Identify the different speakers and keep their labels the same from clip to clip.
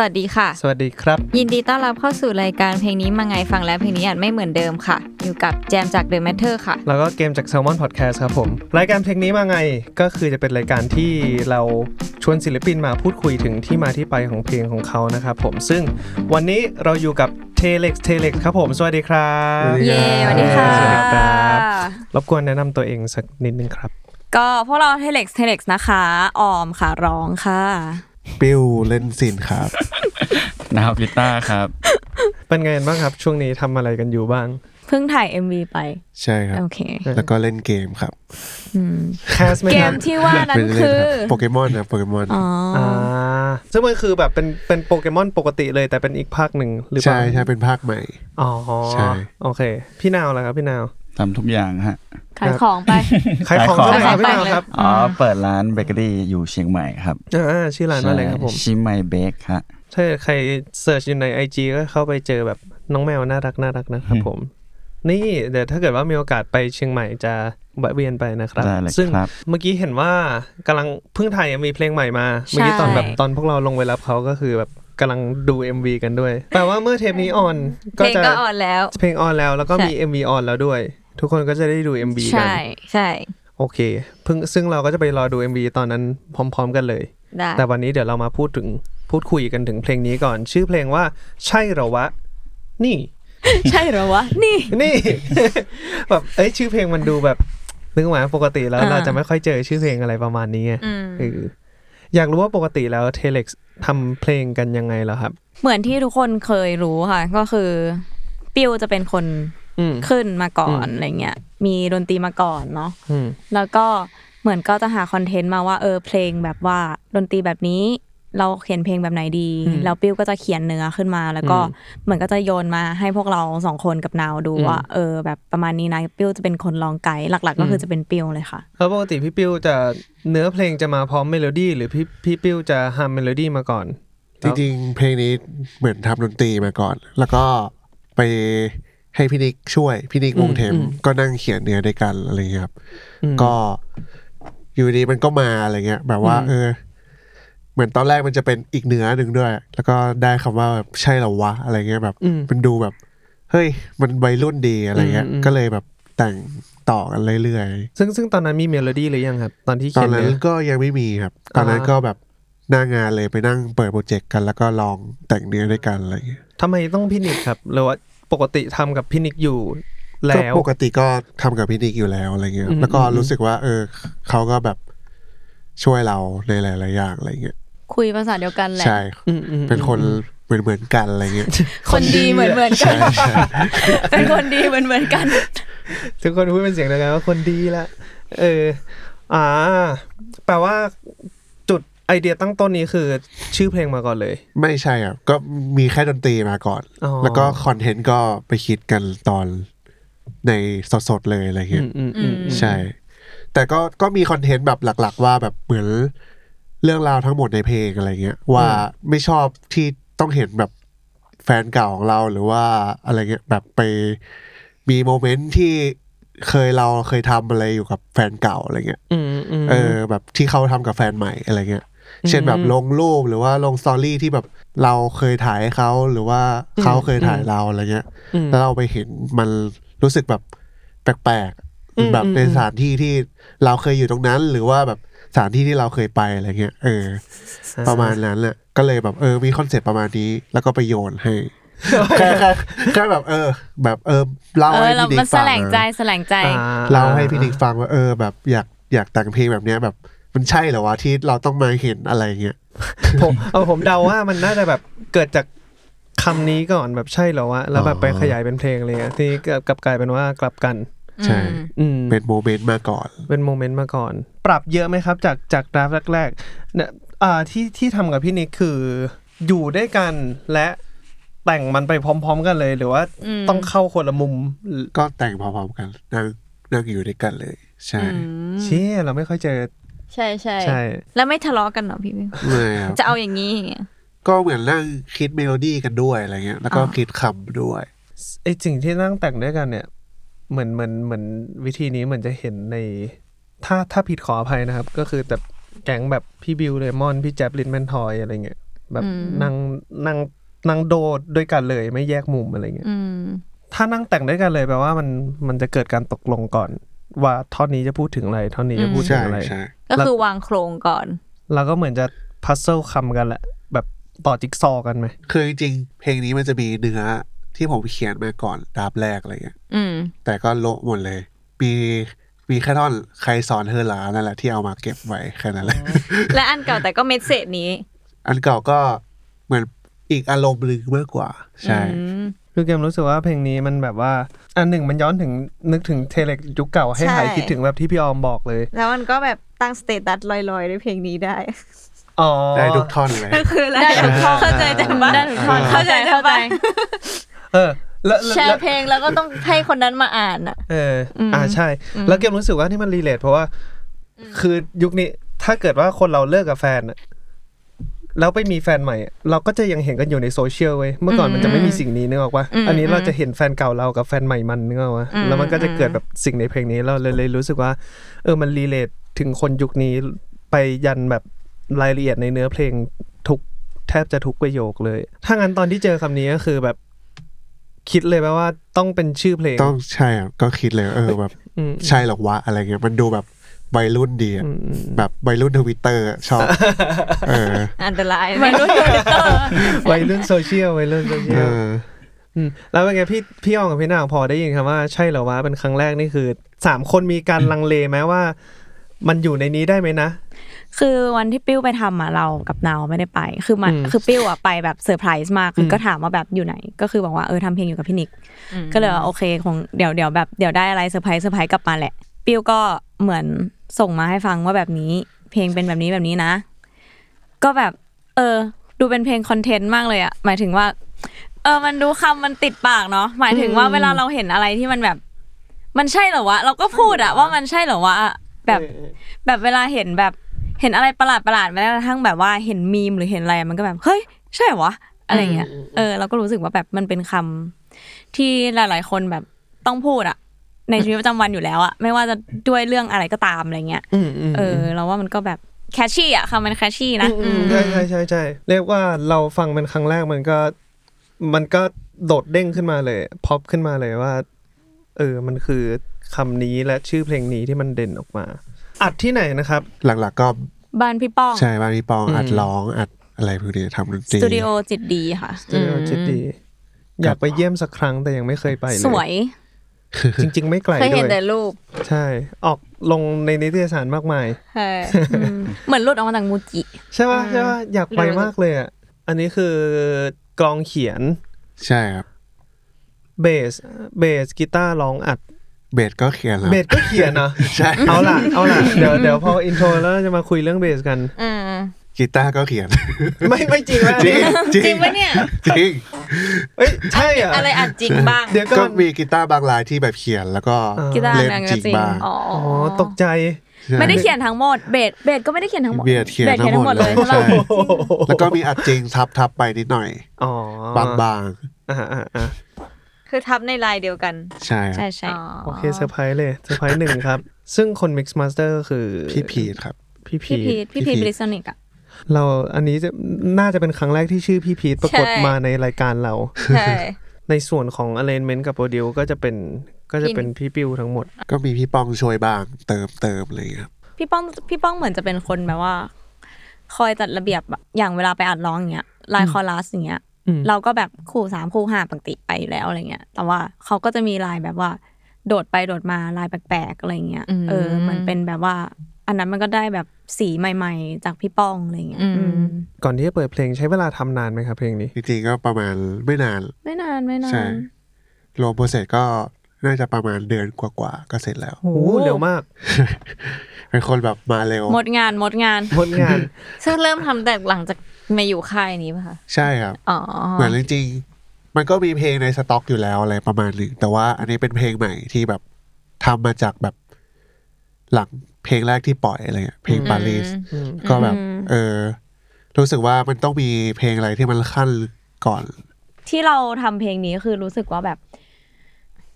Speaker 1: สวัสดีค่ะ
Speaker 2: สวัสดีครับ
Speaker 1: ยินดีต้อนรับเข้าสู่รายการเพลงนี้มาไงฟังแล้วเพลงนี้อาจไม่เหมือนเดิมค่ะ อยู่กับแจมจาก The Matter ค่ะ
Speaker 2: แล้วก็เกมจาก Salmon Podcast ครับผม รายการเพลงนี้มาไงก็คือจะเป็นรายการที่เราชวนศิลปินมาพูดคุยถึงที่มาที่ไปของเพลงของเขานะครับผมซึ่งวันนี้เราอยู่กับ t e l e x t e l e x ครับผม สวัสดีครับ
Speaker 1: เย้สวัสดีค่ะ
Speaker 2: สวัสดีครับรบกวนแนะนำตัวเองสักนิดนึงครับ
Speaker 1: ก็พวกเราเทเล็กเทเล็กนะคะ ออมค่ะร้องค่ะ
Speaker 3: ปิ้วเล่นซินครับ
Speaker 4: นะครับลิต้าครับ
Speaker 2: เป็นไงบ้างครับ ช่วงนี้ทำอะไรกันอยู่บ้าง
Speaker 1: เพิ่งถ่าย MV ไป
Speaker 3: ใช่ครับ
Speaker 1: โอเค
Speaker 3: แล้วก็เล่นเกมครับ
Speaker 2: แคสไหม
Speaker 1: เก
Speaker 2: ครั
Speaker 1: ม
Speaker 2: บ
Speaker 1: ที่ว่านั้น
Speaker 3: เป็นเล่น
Speaker 1: คือ
Speaker 3: ครับโปเกมอนนะโปเกมอน
Speaker 1: อ๋ออ
Speaker 2: อ่าซึ่งมันคือแบบเป็นเป็นโปเกมอนปกติเลยแต่เป็นอีกภาคหนึ่งหรือเป
Speaker 3: ใช่
Speaker 2: ล่า
Speaker 3: ใช่เป็นภาคใหม่
Speaker 2: อ๋อ
Speaker 3: ใช่
Speaker 2: โอเค พี่นาวล่ะครับพี่นาว
Speaker 4: ทำทุกอย่างฮะ
Speaker 1: ขายของไป
Speaker 2: ขายของ
Speaker 4: ขายของ
Speaker 2: ใช่ไหมครับพี่
Speaker 1: ขาย
Speaker 2: นาว
Speaker 1: ของ
Speaker 2: ครับ
Speaker 4: อ๋อเปิดร้านเบเกอรี่อยู่เชียงใหม่ครับ
Speaker 2: อ่าชื่อร้านว่าอะไรครับผม
Speaker 4: ชิมไมเบกฮะ
Speaker 2: ถ้าใครเสิร์ชอยู่ใน IG ก็เข้าไปเจอแบบน้องแมวน่ารักน่ารักนะครับผม นี่เดี๋ยวถ้าเกิดว่ามีโอกาสไปเชียงใหม่จะแวะเวียนไปนะครับ
Speaker 4: ได้เลย
Speaker 2: ซึ่ง
Speaker 4: ครับ
Speaker 2: เมื่อกี้เห็นว่ากำลังเพิ่งถ่ายมีเพลงใหม่มา เมื่อกี้ตอนแบบตอนพวกเราลงไปรับเขาก็คือแบบกำลังดู MV กันด้วย แปลว่าเมื่อเทปนี้ออน
Speaker 1: เพ
Speaker 2: ก็
Speaker 1: ลง
Speaker 2: จะ
Speaker 1: ก็ออนแล้ว
Speaker 2: เพลงออนแล้วแล้วก็
Speaker 1: ใช่
Speaker 2: มี MV ออนแล้วด้วย ทุกคนก็จะได้ดู MV กัน
Speaker 1: ใช่ใช่
Speaker 2: โอเคเพิ่งซึ่งเราก็จะไปรอดู MV ตอนนั้นพร้อม ๆ กันเลย
Speaker 1: ได้
Speaker 2: แต่วันนี้เดี๋ยวเรามาพูดถึงพูดคุยกันถึงเพลงนี้ก่อน ชื่อเพลงว่าใช่เหรอวะ นี่
Speaker 1: ใช่เหรอวะ นี่
Speaker 2: นี่ แบบเอ้ยชื่อเพลงมันดูแบบนึกว่าปกติแล้ว
Speaker 1: อ่า
Speaker 2: เราจะไม่ค่อยเจอชื่อเพลงอะไรประมาณนี้ไง
Speaker 1: อืม
Speaker 2: เอออยากรู้ว่าปกติแล้วเทเล็กทำเพลงกันยังไงเหรอครับ
Speaker 1: เหมือนที่ทุกคนเคยรู้ค่ะ ก็คือ ปิวจะเป็นคน
Speaker 2: อืม
Speaker 1: ขึ้นมาก่อน
Speaker 2: อืม
Speaker 1: อะไรเงี้ยมีดนตรีมาก่อนเนาะ
Speaker 2: อืม
Speaker 1: แล้วก็เหมือนก็จะหาคอนเทนต์มาว่าเออเพลงแบบว่าดนตรีแบบนี้ เราเขียนเพลงแบบไหนดี
Speaker 2: อืม
Speaker 1: แล้วปิ้วก็จะเขียนเนื้อขึ้นมา แล้วก็
Speaker 2: อืม
Speaker 1: เหมือนก็จะโยนมาให้พวกเราสองคนกับนาวดู
Speaker 2: อืม
Speaker 1: ว่าเออ แบบประมาณนี้นะปิ้วจะเป็นคนร้องไกด์หลัก ๆ ก็คือจะเป็นปิ้วเลยค่ะ
Speaker 2: แล้วปกติพี่ปิ้วจะเนื้อเพลงจะมาพร้อมเมโลดี้หรือพี่พี่ปิ้วจะ hum melody มาก่อน
Speaker 3: จริงๆเพลงนี้เหมือนทำดนตรีมาก่อน แล้วก็ไป ให้พี่นิกช่วย พี่นิกวงเทม
Speaker 2: อืม
Speaker 3: ก็นั่งเขียนเนื้อด้วยกันอะไรเงี้ยครับ
Speaker 2: อืม
Speaker 3: ก็อยู่ดีมันก็มาอะไรเงี้ย แบบว่า
Speaker 2: อืม
Speaker 3: เออ เหมือนตอนแรกมันจะเป็นอีกเนื้อหนึ่งด้วย แล้วก็ได้คำว่าแบบใช่เหรอวะอะไรเงี้ยแบบ
Speaker 2: อืม
Speaker 3: มันดูแบบ เฮ้ย มันวัยรุ่นดีอะไรเงี้ย
Speaker 2: อืมอืม
Speaker 3: ก็เลยแบบแต่งต่อกันเรื่อยๆ
Speaker 2: ซึ่งซึ่งตอนนั้นมีเมโลดี้หรือยังครับ ตอนที่
Speaker 3: ตอ
Speaker 2: เขีย
Speaker 3: น
Speaker 2: น
Speaker 3: นั้น
Speaker 2: เนื้อ
Speaker 3: ก็ยังไม่มีครับ ตอนนั้น
Speaker 2: อ่า
Speaker 3: ก็แบบหน้างานเลยไปนั่งเปิด project กันแล้วก็ลองแต่งเนื้อด้วยกันอะไรอย่างเงี้ย
Speaker 2: ทำไมต้องพี่นิกครับหรือว่า ปกติทำกับพี่นิกอยู่
Speaker 3: ก็
Speaker 2: แล้ว
Speaker 3: ปกติก็ทำกับพี่นิกอยู่แล้วอะไรเงี้ย
Speaker 2: อืม
Speaker 3: แล้วก็
Speaker 2: อืม
Speaker 3: รู้สึกว่า เออเขาก็แบบช่วยเราในหลายๆอย่างอะไรเงี้ย
Speaker 1: คุยภาษาเดียวกันแหละ
Speaker 3: ใช่
Speaker 2: อืมอืม
Speaker 3: เป็นคนเหมือนเหมือนๆกันอะไรเงี้ย
Speaker 1: คนดีเหมือนเหมือนๆกัน
Speaker 3: ใช่ใช่
Speaker 1: เป็นคนดีเหมือนเหมือนๆกัน
Speaker 2: ทุกคนพูดเป็นเสียงเดียวกันว่าคนดีละเออ อ่า แปลว่าจุด ไอเดียตั้งต้นนี้คือชื่อเพลงมาก่อนเลย
Speaker 3: ไม่ใช่อะก็มีแค่ดนตรีมาก่อน
Speaker 2: อ๋อ
Speaker 3: แล้วก็คอนเทนต์ก็ไปคิดกันตอนในสดๆเลยอะไร
Speaker 2: อื
Speaker 3: เงี้ย
Speaker 2: มอืมอืมอืม
Speaker 3: ใช่ แต่ก็ก็มีคอนเทนต์แบบหลัก ๆ ว่าแบบเหมือนเรื่องราวทั้งหมดในเพลงอะไรเงี้ย ว่าไม่ชอบที่ต้องเห็นแบบแฟนเก่าของเราหรือว่าอะไรเงี้ยแบบไปมีโมเมนต์ที่เคยเราเคยทำอะไรอยู่กับแฟนเก่าอะไรเงี้ย
Speaker 2: อืมอืม
Speaker 3: เออแบบที่เขาทำกับแฟนใหม่อะไรเงี้ย เช่นแบบลงรูปหรือว่าลง story ที่แบบเราเคยถ่ายให้เขาหรือว่าเขาเคยถ่ายเราอะไรเงี้ย
Speaker 2: อืม
Speaker 3: แล้วเราไปเห็นมันรู้สึกแบบแปลก
Speaker 2: อืม
Speaker 3: ๆแบบ
Speaker 2: อืม
Speaker 3: ในสถานที่ที่เราเคยอยู่ตรงนั้น หรือว่าแบบสถานที่ที่เราเคยไปอะไรเงี้ยเออ ประมาณนั้นแหละก็เลยแบบเออมี concept ประมาณนี้แล้วก็ไปโยนให้แค่แค่แค่แบบเออ แบบเออเล่า
Speaker 1: เออ
Speaker 3: ให้
Speaker 1: เรา
Speaker 3: พี่นิ
Speaker 1: มัน
Speaker 3: ก
Speaker 1: แส
Speaker 3: ฟัง
Speaker 1: ลงใจ
Speaker 3: อะ
Speaker 1: แสลงใจ
Speaker 2: อ่
Speaker 3: เล่าให้พี่นิกฟังว่าเออ แบบอยากอยากแต่งเพลงแบบเนี้ยแบบ มันใช่เหรอวะที่เราต้องมาเห็นอะไรเงี้ย
Speaker 2: ผมเอาผมเดาว่ามันน่าจะแบบเกิดจากคำนี้ก่อนแบบใช่เหรอวะแล้วแบบไปขยายเป็นเพลงอะไรเงี้ยทีนี้กลับกลายเป็นว่ากลับกัน
Speaker 3: ใช่
Speaker 2: อืม
Speaker 3: เป็น moment มาก่อน
Speaker 2: เป็น moment มาก่อน ปรับเยอะไหมครับ จากจาก draft แรกๆเนี่ยอ่าที่ที่ทำกับพี่นิกคืออยู่ด้วยกันและแต่งมันไปพร้อม ๆ กันเลย หรือว่า
Speaker 1: อืม
Speaker 2: ต้องเข้าคนละมุม
Speaker 3: ก็แต่งพร้อมๆกันนั่งนั่งอยู่ด้วยกันเลย ใช่
Speaker 2: เชี่ยเราไม่ค่อยเจอ
Speaker 1: ใช่ใช่
Speaker 2: ใช่
Speaker 1: แล้วไม่ทะเลาะกันเหรอพี่วิว
Speaker 3: ไม่ครับ
Speaker 1: จะเอาอย่างนี้อย่างเงี้ย
Speaker 3: ก็เหมือนนั่งคิดเมโลดี้กันด้วยอะไรเงี้ย แล้วก็
Speaker 1: อ๋อ
Speaker 3: คิดคำด้วย
Speaker 2: ไอสิ่งที่นั่งแต่งด้วยกันเนี่ย เหมือนเหมือนเหมือนวิธีนี้เหมือนจะเห็นใน ถ้าถ้าผิดขออภัยนะครับ ก็คือแต่แก๊งแบบพี่บิวเลมอน พี่แจ๊บลินแมนทอยอะไรเงี้ยแบบนั่งนั่งนั่งโดดด้วยกันเลยไม่แยกมุมอะไรเงี้ย
Speaker 1: อืม
Speaker 2: ถ้านั่งแต่งด้วยกันเลยแปลว่ามันมันจะเกิดการตกลงก่อน ว่าท่อนนี้จะพูดถึงอะไรท่อนนี้จะพูดถึ
Speaker 3: ใช่
Speaker 2: งอะไร
Speaker 3: ใช่
Speaker 1: ก็คือวางโครงก่อน
Speaker 2: เราก็เหมือนจะ puzzleคำกันแหละ แบบต่อจิ๊กซอว์กันไหม
Speaker 3: คือจริงๆเพลงนี้มันจะมีเนื้อที่ผมเขียนมาก่อน draft แรกอะไรเงี้ย
Speaker 1: อืม
Speaker 3: แต่ก็โละหมดเลยมีมีแค่ท่อนใครสอนเธอหรานั่นแหละที่เอามาเก็บไว้แค่นั้นแหละ
Speaker 1: และอันเก่าแต่ก็ message นี้
Speaker 3: อันเก่าก็เหมือนอีกอารมณ์หนึ่งมากกว่า ใช่
Speaker 1: อืม
Speaker 2: คือเกมรู้สึกว่าเพลงนี้มันแบบว่า อันหนึ่งมันย้อนถึงนึกถึง Telex ยุคเก่าให้
Speaker 1: ใช่
Speaker 2: หายคิดถึงแบบที่พี่ออมบอกเลย
Speaker 1: แล้วมันก็แบบตั้ง status ลอยๆด้วยเพลงนี้ได้
Speaker 2: อ๋อ
Speaker 3: ได้ทุกท่อนเลย
Speaker 1: คือได้ทุกท่อนเข้าใจจังปะได้ทุกท่อนเข้าใจเข้าใจ
Speaker 2: เออแล้วแล้ว
Speaker 1: แช
Speaker 2: แล้ว
Speaker 1: ร์เพลงแล้วก็ต้องให้คนนั้นมาอ่านอะ
Speaker 2: เอออ
Speaker 1: ม
Speaker 2: อ่าใช่ แล้วเกมรู้สึกว่าที่มัน relate เพราะว่า คือยุคนี้ถ้าเกิดว่าคนเราเลิกกับแฟนอะ แล้วไปมีแฟนใหม่อะเราก็จะยังเห็นกันอยู่ในโซเชียลเว้ยเมื่อก่อนมันจะไม่มีสิ่งนี้นึกออกปะ
Speaker 1: อืม
Speaker 2: อันนี้เราจะเห็นแฟนเก่าเรากับแฟนใหม่มันนึกออกปะ
Speaker 1: อืม
Speaker 2: แล้วมันก็จะเกิดแบบสิ่งในเพลงนี้เราเลยเลยรู้สึกว่า เออมัน relate ถึงคนยุคนี้ไปยันแบบรายละเอียดในเนื้อเพลงทุกแทบจะทุกประโยคเลย ถ้างั้นตอนที่เจอคำนี้ก็คือแบบ คิดเลยไหมว่าต้องเป็นชื่อเพลง
Speaker 3: ต้องใช่อะก็คิดเลย เออแบบ
Speaker 2: อืม
Speaker 3: ใช่เหรอวะอะไรเงี้ยมันดูแบบ วัยรุ่นดีอะแบบวัยรุ่นทวิตเตอร์ชอบเออ
Speaker 1: อันตรายไม่รู้ทวิตเตอร์
Speaker 2: วัยรุ่นโซเชียลวัยรุ่นโซเชี
Speaker 3: เอย
Speaker 2: ล
Speaker 3: อ
Speaker 2: มแล้วเป็นไงพี่พี่ออมกับพี่นาวพอได้ยินคำว่าใช่เหรอวะเป็นครั้งแรกนี่คือสามคนมีการลังเลไหมว่า มันอยู่ในนี้ได้ไหมนะ
Speaker 1: คือวันที่ปิ้วไปทำอะเรากับนาวไม่ได้ไป คือมัน
Speaker 2: อืม
Speaker 1: คือปิ้วอะไปแบบเซอร์ไพรส์มากคืออ
Speaker 2: ม
Speaker 1: ก็ถามว่าแบบอยู่ไหน ก็คือบอกว่าเออทำเพลงอยู่กับพี่นิก ก็เลยว่าโอเคคงเดี๋ยวเดี๋ยวแบบเดี๋ยวได้อะไร surprise surprise กลับมาแหละ ปิ้วก็เหมือน ส่งมาให้ฟังว่าแบบนี้ เพลงเป็นแบบนี้แบบนี้นะ ก็แบบ เออ ดูเป็นเพลง content มากเลยอะหมายถึงว่า เออ มันดูคำมันติดปากเนาะหมายถึงว่าเวลาเราเห็นอะไรที่มันแบบ มันใช่เหรอวะเราก็พูดอะว่ามันใช่เหรอวะแบบแบบเวลาเห็นแบบเห็นอะไรประหลาดประหลาดๆแม้กระทั่งแบบว่าเห็นมีมหรือเห็นอะไรมันก็แบบเฮ้ยใช่เหรอวะอะไรเงี้ยเออเราก็รู้สึกว่าแบบมันเป็นคำที่หลาย ๆ คนแบบต้องพูดอะ ในชีวิตประจำวันอยู่แล้วอะไม่ว่าจะด้วยเรื่องอะไรก็ตามอะไรเงี้ย
Speaker 2: อืมอืม
Speaker 1: เออ เราว่ามันก็แบบแคชชี่อะคำมันแคชชี่นะ
Speaker 2: อืมใช่ใช่ใช่ใช่เรียกว่าเราฟังเป็นครั้งแรกมันก็ มันก็โดดเด้งขึ้นมาเลยพอปขึ้นมาเลยว่า เออมันคือคำนี้และชื่อเพลงนี้ที่มันเด่นออกมา อัดที่ไหนนะครับ
Speaker 3: หลักๆก็
Speaker 1: บ้านพี่ป้อง
Speaker 3: ใช่บ้านพี่ปอง
Speaker 2: อืม
Speaker 3: อัดร้องอัดอะไรพวกนี้ทำดนต
Speaker 1: ส
Speaker 3: รี
Speaker 1: ตูดิโอจิตดีค่ะ
Speaker 2: สตูดิโอจิตดี อยากไปเยี่ยมสักครั้งแต่ยังไม่เคยไปเลย
Speaker 1: สวย
Speaker 2: จริง ๆ ไม่ไกล
Speaker 1: เคย
Speaker 2: ด้
Speaker 1: เห็น
Speaker 2: วย
Speaker 1: แต่รูป
Speaker 2: ใช่ ออกลงในนิตยสารมากมาย
Speaker 1: ใช่เหมือนหลุดออกมาจากมูจิ
Speaker 2: ใช่ป่ะใช่ป่ะอยากไปมากเลยอะอันนี้คือกลองเขียน
Speaker 3: ใช่ครับ
Speaker 2: เบสเบสกีตาร์ร้องอัด
Speaker 3: เบสก็เขียนแล้ว
Speaker 2: เบสก็เขียนเนาะ
Speaker 3: ใช่
Speaker 2: เอาล่ะเอาล่ะเดี๋ยวเดี๋ยวพออินโทรแล้วจะมาคุยเรื่องเบสกัน
Speaker 1: อืม
Speaker 3: กีตาร์ก็เขียน
Speaker 2: ไม่ไม่จริงแล้ว
Speaker 3: จริงจริง
Speaker 1: จริงปะเนี่ย
Speaker 3: จริง
Speaker 2: เอ้ยใช่อะ
Speaker 1: อะไรอัดจริงบ้าง
Speaker 2: เดี๋ยวก่
Speaker 3: ก็
Speaker 2: อน
Speaker 3: มีกีตาร์บางลายที่แบบเขียนแล้วก็
Speaker 1: กีตาร์
Speaker 3: เล่น
Speaker 1: นาง
Speaker 3: จ
Speaker 1: ก็
Speaker 3: ริง
Speaker 1: จริง
Speaker 3: บ้าง
Speaker 1: อ๋อ
Speaker 2: อ๋
Speaker 1: อ๋
Speaker 2: อตกใจ
Speaker 3: ใช่
Speaker 1: ไม่ได้เขียนทั้งหมดเบสเบสก็ไม่ได้เขียนทั้งหมด
Speaker 3: เบสเขียนทั้งหมด
Speaker 1: เลย
Speaker 3: เลย
Speaker 1: ใช่ปะ
Speaker 3: ใช่แล้วก็มีอัดจริงทับทับไปนิดหน่อย
Speaker 2: อ๋อบา
Speaker 3: งบาง
Speaker 2: อ่าอ่าอ่า
Speaker 1: คือทับในลายเดียวกัน
Speaker 3: ๆใช่ค
Speaker 1: ใช่
Speaker 3: รับ
Speaker 1: ใช่
Speaker 2: โอเคเซอร์ไพรส์เลยเซอร์ไพรส์หนึ่งครับ ซึ่งคน Mix Master ก็คือ
Speaker 3: พี่พีทครับ
Speaker 2: พี่พี
Speaker 1: พี่
Speaker 2: ท
Speaker 1: พีทพี่พีท
Speaker 3: พี่พีท
Speaker 1: บริสนิกอะ
Speaker 2: เราอันนี้จะน่าจะเป็นครั้งแรกที่ชื่อพี่พีทปรากฏ
Speaker 1: ใช่
Speaker 2: มาในรายการเรา
Speaker 1: ใช่
Speaker 2: ในส่วนของ arrangement กับ produce ก็จะเป็นก็จะเป็นพี่ปิวทั้งหมด
Speaker 3: ก็มีพี่ป้องช่วยบ้างเติมเติมอะไรอย่างเงี้ยครับ
Speaker 1: พี่ป้องพี่ป้องเหมือนจะเป็นคนแบบว่า คอยจัดระเบียบอะอย่างเวลาไปอัดร้องอย่างเงี้ยลายคอรัสอย่างเงี้ย
Speaker 2: อืม
Speaker 1: เราก็แบบคู่สามคู่ห้าปกติไปอยู่แล้วอะไรเงี้ย แต่ว่าเขาก็จะมีลายแบบว่า โดดไปโดดมาลายแปลกๆอะไรเงี้ยเออเหมือนเป็นแบบว่า อันนั้นมันก็ได้แบบ สีใหม่ ๆ จากพี่ป้องอะไรเงี้ยอืม
Speaker 2: ก่อนที่จะเปิดเพลงใช้เวลาทำนานไหมครับเพลงนี้
Speaker 3: จริงๆก็ประมาณไม่นาน
Speaker 1: ไม่นานไม่นา
Speaker 3: ใช่
Speaker 1: น
Speaker 3: รวมโปรเซสก็น่าจะประมาณเดือนกว่าๆก็เสร็จแล้ว
Speaker 2: โอ้โหเร็วมาก
Speaker 3: เป็นคนแบบมาเร็ว
Speaker 1: หมดงานหมดงาน
Speaker 2: หมดงาน
Speaker 1: ซึ่งเริ่มทำแต่หลังจากมาอยู่ค่ายนี้ป่ะคะ
Speaker 3: ใช่ครับ
Speaker 1: อ๋อ
Speaker 3: เหมือนจริงๆมันก็มีเพลงในสต็อกอยู่แล้วอะไรประมาณหนึงแต่ว่าอันนี้เป็นเพลงใหม่ที่แบบทำมาจากแบบหลัง เพลงแรกที่ปล่อยอะไรเงี้ยเพลงปารีส
Speaker 2: อืม
Speaker 3: ก็แบบ เออ รู้สึกว่ามันต้องมีเพลงอะไรที่มันคั่นก่อน
Speaker 1: ที่เราทำเพลงนี้คือรู้สึกว่าแบบ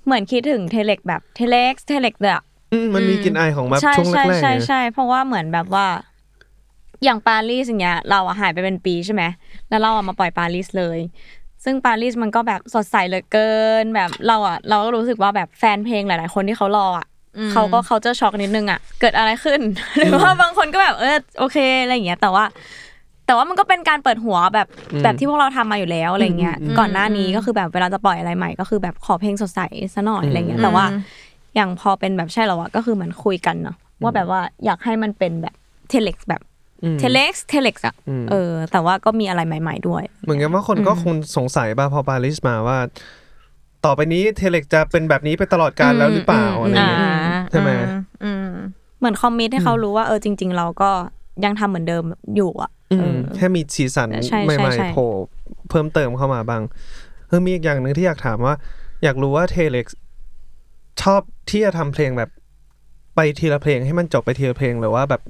Speaker 1: เหมือนคิดถึง Telex แบบ Telex Telex เลยอะ
Speaker 2: อืมมันมีกลิ่นอายของแบบ
Speaker 1: ใช่
Speaker 2: ช่วง
Speaker 1: ใช่
Speaker 2: แรกๆ
Speaker 1: ใช่
Speaker 2: เนี่ย
Speaker 1: ใช่เพราะว่าเหมือนแบบว่า อย่างปารีสอย่างเงี้ย เราอะหายไปเป็นปีใช่ไหมแล้วเราอะมาปล่อยปารีสเลยซึ่งปารีสมันก็แบบสดใสเหลือเกิน แบบเราอะเราก็รู้สึกว่าแบบแฟนเพลงหลาย ๆ คนที่เขารออะ เขาก็เขาจะช็อกนิดนึงอะเกิดอะไรขึ้น หรือว่าบางคนก็แบบเออโอเคอะไรอย่างเงี้ย แต่ว่า แต่ว่ามันก็เป็นการเปิดหัวแบบแบบที่พวกเราทำมาอยู่แล้วอะไรเงี้ย ก่อนหน้านี้ก็คือแบบเวลาจะปล่อยอะไรใหม่ก็คือแบบขอเพลงสดใสซะหน่อยอะไรเงี้ย แต่ว่าอย่างพอเป็นแบบใช่เหรอวะก็คือเหมือนคุยกันเนาะว่าแบบว่าอยากให้มันเป็นแบบ Telex แบบ
Speaker 2: อืม
Speaker 1: Telex Telex อะเออ แต่ว่าก็มีอะไรใหม่ ๆด้วย
Speaker 2: เหมือนกันว่าคนก็คงสงสัยป่ะพอปาริสมาว่า ต่อไปนี้เทเล็กจะเป็นแบบนี้ไปตลอดกาลแล้วหรือเปล่าอะไรเงี้ย
Speaker 1: อ่า
Speaker 2: ใช่ไหม
Speaker 5: อืม
Speaker 1: เหมือนคอมมิตให้เขารู้ว่าเออจริง ๆ เราก็ยังทำเหมือนเดิมอยู่อะ
Speaker 2: อื
Speaker 1: เอ
Speaker 2: ม
Speaker 1: อ
Speaker 2: แค่มีสีสัน
Speaker 1: ใช่
Speaker 2: ให
Speaker 1: ใช่
Speaker 2: ม่
Speaker 1: ใช่
Speaker 2: ๆโผล่เพิ่มเติมเข้ามาบ้างเออมีอีกอย่างหนึ่งที่อยากถามว่า อยากรู้ว่าเทเล็กชอบที่จะทำเพลงแบบไปทีละเพลงให้มันจบไปทีละเพลงหรือว่าแบบ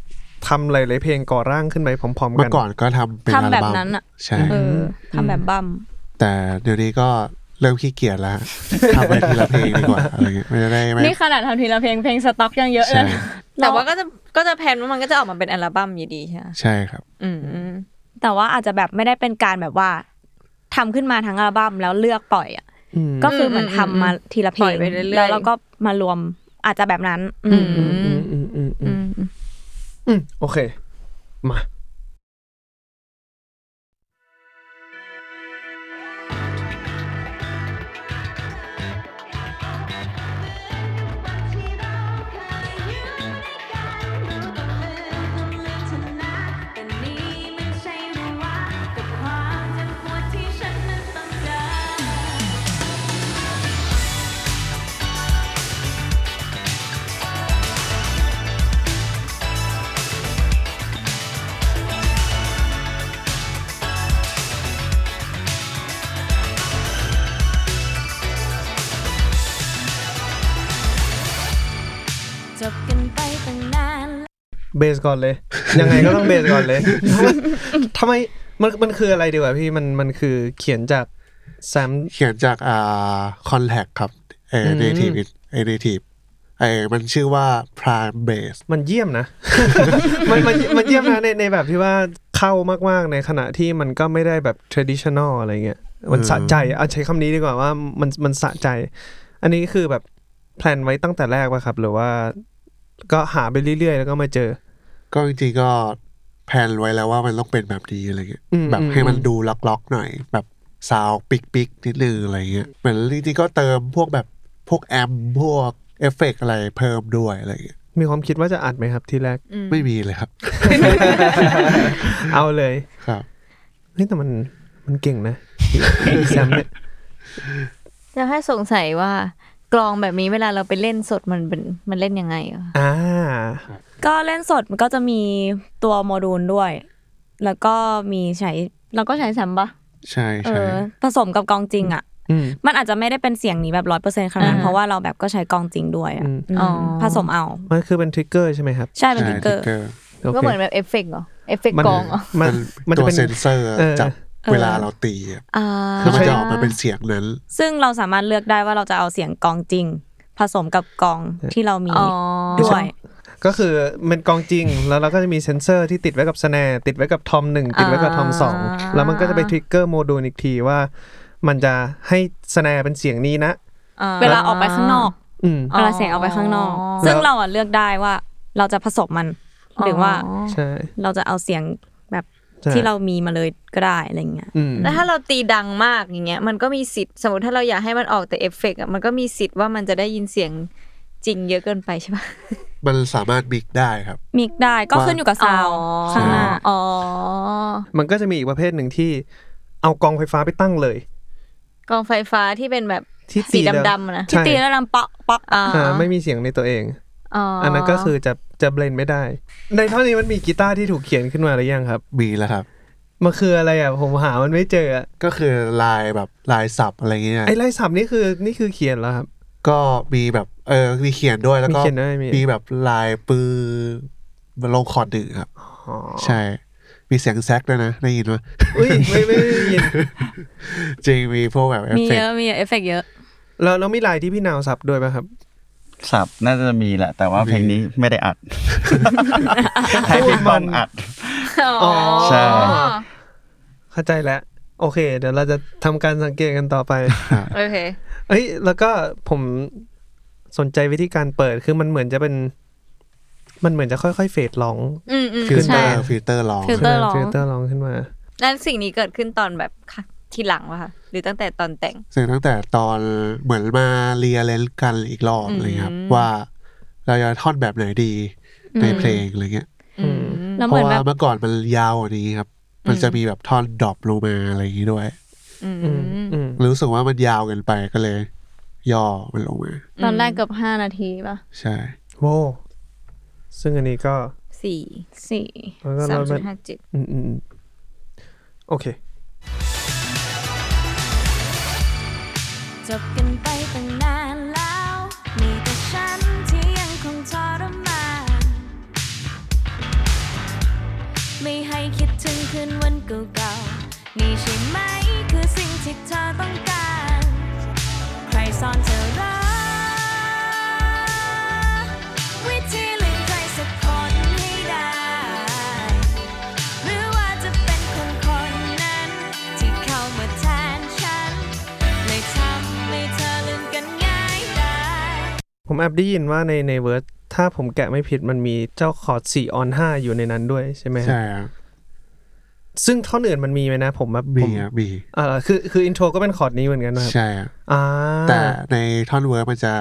Speaker 2: ทำหลายๆเพลงก่อร่างขึ้นไปพร้อมๆ
Speaker 3: เมื่
Speaker 2: กั
Speaker 3: อนก่อนก็ทำเป็นอัล
Speaker 1: ทำแบบ
Speaker 3: บั้ม
Speaker 1: นั้นอะ
Speaker 3: ใช่
Speaker 1: เออทำแบบบัม
Speaker 3: แต่เดี๋ยวนี้ก็ เริ่มขี้เกียจแล้วทำไปทีละเพลงดีกว่าอะไรเงี้ยไม่ได้ไม่
Speaker 1: นี่ขนาดทำทีละเพลงเพลงสต็อกยังเยอะเล
Speaker 3: ใช่
Speaker 1: ย
Speaker 5: แต่ว่าก็จะก็จะแพลนว่ามันก็จะออกมาเป็นอัลบั้มอยู่ดีใช่ไหม
Speaker 3: ใช่ครับ
Speaker 5: อืม
Speaker 1: แต่ว่าอาจจะแบบไม่ได้เป็นการแบบว่าทำขึ้นมาทั้งอัลบั้มแล้วเลือกปล่อยอะ
Speaker 2: อืม
Speaker 1: ก็คือเหมือนทำมาทีละเพล
Speaker 5: ปล่อย
Speaker 1: ง
Speaker 5: ไปเรื่อยๆ
Speaker 1: แล้วเราก็มารวมอาจจะแบบนั้น อืม
Speaker 2: อืมอืมอืมอืมอืมอืมโอเค มา เบสก่อนเลย ยังไงก็ต้องเบสก่อนเลยทำไมมันมันคืออะไรดีกว่าพี่มันมันคือเขียนจากแซม
Speaker 3: เขียนจากอ่าคอนแทคครับเอ
Speaker 2: อืม
Speaker 3: เนทีฟเอเนทีฟเออมันชื่อว่า Prime Base
Speaker 2: มันเยี่ยมนะ มันมันมันเยี่ยมนะในในแบบที่ว่าเข้ามากๆในขณะที่มันก็ไม่ได้แบบ traditional อะไรเงี้ยมันสะใจอะเอาใช้คำนี้ดีกว่าว่ามันมันสะใจ อันนี้คือแบบplan ไว้ตั้งแต่แรกป่ะครับ หรือว่าก็หาไปเรื่อยๆ แล้วก็มาเจอ
Speaker 3: ก็จริงๆก็ plan ไว้แล้วว่ามันต้องเป็นแบบนี้อะไรเงี้ย
Speaker 2: อืม
Speaker 3: แบบ
Speaker 2: อืม
Speaker 3: ให้มันดูร็อกๆหน่อย แบบ sound pick pick ๆนิดนึงอะไรเงี้ยเหมือนจริงๆก็เติมพวกแบบพวก amp พวกเอฟเฟกต์อะไรเพิ่มด้วยอะไรเงี้ย
Speaker 2: มีความคิดว่าจะอัดไหมครับที่แรก
Speaker 3: ไม่มีเลยครับ
Speaker 2: เอาเลย
Speaker 3: ครับ
Speaker 2: เฮ้ยแต่มันมันเก่งนะsample เนี่ย
Speaker 5: จะให้สงสัยว่ากลองแบบนี้เวลาเราไปเล่นสดมันเป็นมันเล่นยังไงอะ
Speaker 2: อ่า
Speaker 1: ก็เล่นสดมันก็จะมีตัวโมดูลด้วย แล้วก็มีใช้เราก็ใช้ sample ปะ
Speaker 3: ใช่
Speaker 1: เอ
Speaker 3: ใช่
Speaker 1: อผสมกับกลองจริงอะ
Speaker 2: อืม
Speaker 1: มันอาจจะไม่ได้เป็นเสียงนี้แบบร้อยเปอร์เซ็นต์ขนาดนั้นเพราะว่าเราแบบก็ใช้กลองจริงด้วยอะ
Speaker 2: อืม
Speaker 1: อืมผสมเอา
Speaker 2: มันคือเป็น trigger ใช่ไหมครับ
Speaker 1: ใช่เป็น
Speaker 3: ใช่
Speaker 1: trigger trigger ก็
Speaker 2: โอ
Speaker 5: ก็
Speaker 2: เค
Speaker 5: เหมือนแบบเอฟเฟกต์เหรอ เอฟเฟกต์
Speaker 2: มัน
Speaker 5: กลองเหรอ
Speaker 2: มัน
Speaker 3: มั
Speaker 2: มันน
Speaker 3: ตั
Speaker 2: จะ
Speaker 3: ว
Speaker 2: เป็นตัว
Speaker 3: เซนเซอร์
Speaker 2: เออ
Speaker 3: จับ
Speaker 1: เออ
Speaker 3: เวลาเราตีอะ
Speaker 1: อ่า
Speaker 3: แล้วมันจะออกมาเป็นเสียงนั้น
Speaker 1: ซึ่งเราสามารถเลือกได้ว่าเราจะเอาเสียงกลองจริง ผสมกับกลองที่เรามี
Speaker 5: อ๋อ
Speaker 1: ด้วย
Speaker 2: ก็คือเป็นกลองจริงแล้วเราก็จะมีเซนเซอร์ที่ติดไว้กับ snare ติดไว้กับทอมหนึ่งติดไว้กับทอมสอง
Speaker 5: อ่า
Speaker 2: แล้วมันก็จะไป trigger module อีกทีว่า มันจะให้ snare เป็นเสียงนี้นะ
Speaker 1: เวลาออกไปข้างนอก
Speaker 2: อืม
Speaker 1: เวลาเสียงออกไปข้างนอก
Speaker 5: อ๋อ
Speaker 1: ซึ่งเราอะเลือกได้ว่าเราจะผสมมัน หรือว่า
Speaker 2: ใช่
Speaker 1: เราจะเอาเสียงแบบ
Speaker 2: ใช่
Speaker 1: ที่เรามีมาเลยก็ได้อะไรเงี้ย
Speaker 2: อืม
Speaker 5: แล้วถ้าเราตีดังมากอย่างเงี้ย มันก็มีสิทธิ์สมมติถ้าเราอยากให้มันออกแต่เอฟเฟกต์อะมันก็มีสิทธิ์ว่ามันจะได้ยินเสียง จริงเยอะเกินไปใช่ปะ
Speaker 3: มันสามารถบิ๊กได้ครับ
Speaker 1: mix ได้ก็ขึ้นอยู่กับ sound ข้างหน้า
Speaker 5: อ๋อ
Speaker 2: มันก็จะมีอีกประเภทหนึ่งที่ เอากลองไฟฟ้าไปตั้งเลย
Speaker 5: กลองไฟฟ้าที่เป็นแบบ
Speaker 2: ที่
Speaker 5: สี
Speaker 2: ตีแล้ว
Speaker 5: ดำๆอะนะ
Speaker 1: ที่
Speaker 2: ใช่
Speaker 1: ตีแล้วนำเปาะเปาะ
Speaker 5: อ่า
Speaker 2: อ่าไม่มีเสียงในตัวเอง
Speaker 5: อ๋อ
Speaker 2: อั
Speaker 5: อั
Speaker 2: นนั้นก็คือจะจะเบลนไม่ได้ ในเท่านี้มันมีกีตาร์ที่ถูกเขียนขึ้นมาหรือยังครับ
Speaker 3: มีแล้วครับ
Speaker 2: มันคืออะไรอะผมหามันไม่เจออะ
Speaker 3: ก็คือลายแบบลายสับอะไรเงี้ย
Speaker 2: ไอ้ไล่สับนี่คือนี่คือเขียนแล้วครับ
Speaker 3: ก็มีแบบเออมีเขียนด้วยแล้วก็
Speaker 2: มีเขียนด้วยมี
Speaker 3: มีแบบลายปือลงคอร์ดหนึ่งครับ
Speaker 2: อ๋อ
Speaker 3: ใช่ มีเสียงแซกด้วยนะ ได้ยินไหม
Speaker 2: อุ้ยไม่ไม่ไม่ได้ยิน
Speaker 3: จริงมีพวกแบบเอฟเฟกต์มี
Speaker 1: เย
Speaker 3: ต์
Speaker 1: อะมีเยอะเอฟเฟกต์เยอะ
Speaker 2: แล้วแล้วมีลายที่พี่นาวสับด้วยไหมครับ
Speaker 4: สับน่าจะมีแหละ แต่ว่าเพลงนี้ไม่ได้อัด ให้พี่ป้อมอัด
Speaker 2: อ๋อ
Speaker 4: ใช่
Speaker 2: เข้าใจแล้ว โอเค เดี๋ยวเราจะทำการสังเกตกันต่อไป
Speaker 5: โอเค
Speaker 2: เอ้ย แล้วก็ผมสนใจวิธีการเปิดคือมันเหมือนจะเป็น มันเหมือนจะค่อยๆ fade ร้อง
Speaker 5: อืมอืม
Speaker 3: ฟิลเตอ
Speaker 5: ใช่
Speaker 3: ร์ฟิลเตอร์ร้อง
Speaker 1: ฟิลเตอร์ร้อง
Speaker 2: ฟิลเตอร์ร้องขึ้นมา
Speaker 5: แล้วสิ่งนี้เกิดขึ้นตอนแบบค่ะทีหลังวะคะหรือตั้งแต่ตอนแต่ง
Speaker 3: เสียงตั้งแต่ตอนเหมือนมา rearrange กันอีกรอบ
Speaker 5: อืม
Speaker 3: อะไรเงี้ยครับ ว่าเราจะท่อนแบบไหนดีในเพลงอะไรเงี้ย
Speaker 2: อืม
Speaker 1: แล้ว
Speaker 3: เห
Speaker 1: มือ
Speaker 3: ราะว่า
Speaker 1: แบบ
Speaker 3: เมื่อก่อนมันยาวกว่านี้ครับ มันจะมีแบบท่อน drop ลงมาอะไรอย่างนี้ด้วย
Speaker 5: อืม
Speaker 2: อืมอืม
Speaker 3: รู้สึกว่ามันยาวเกินไปก็เลย ย่อมันลงมา
Speaker 1: ตอนแรกเกือบห้านาทีป่ะ
Speaker 3: ใช่
Speaker 2: โว้ซึ่งอันนี้ก็
Speaker 5: สี่
Speaker 1: สี่
Speaker 2: แล้วก็
Speaker 5: สาม
Speaker 2: เรา
Speaker 5: จุ
Speaker 2: เป็
Speaker 5: ด
Speaker 2: น
Speaker 5: ห้าเจ็ด
Speaker 2: อืมอืมอืมโอเค
Speaker 1: จบกันไปตั้งนานแล้ว มีแต่ฉันที่ยังคงทรมานไม่ให้คิดถึงคืนวันเก่าๆนี่ใช่ไหมคือ สิ่งที่เธอต้องการ ใครสอนเธอรักวิธีลืมใครสักคนให้ได้ หรือว่าจะเป็นคนคนนั้น ที่เข้ามาแทนฉันเลยทำให้เธอลืมกันง่ายได้
Speaker 2: ผมแอบได้ยินว่าในใน verse ถ้าผมแกะไม่ผิดมันมีเจ้าคอร์ด4 on 5อยู่ในนั้นด้วยใช่ไหมฮะ
Speaker 3: ใช่ครับ
Speaker 2: ซึ่งท่อนอื่นมันมีไหมนะ ผมแบบ
Speaker 3: B
Speaker 2: ผม
Speaker 3: ครับ B
Speaker 2: อ่าคือคือ intro ก็เป็นคอร์ดนี้เหมือนกันนะครับ
Speaker 3: ใช่ครับ
Speaker 2: อ่า
Speaker 3: แต่ในท่อนเวิร์ดมันจะ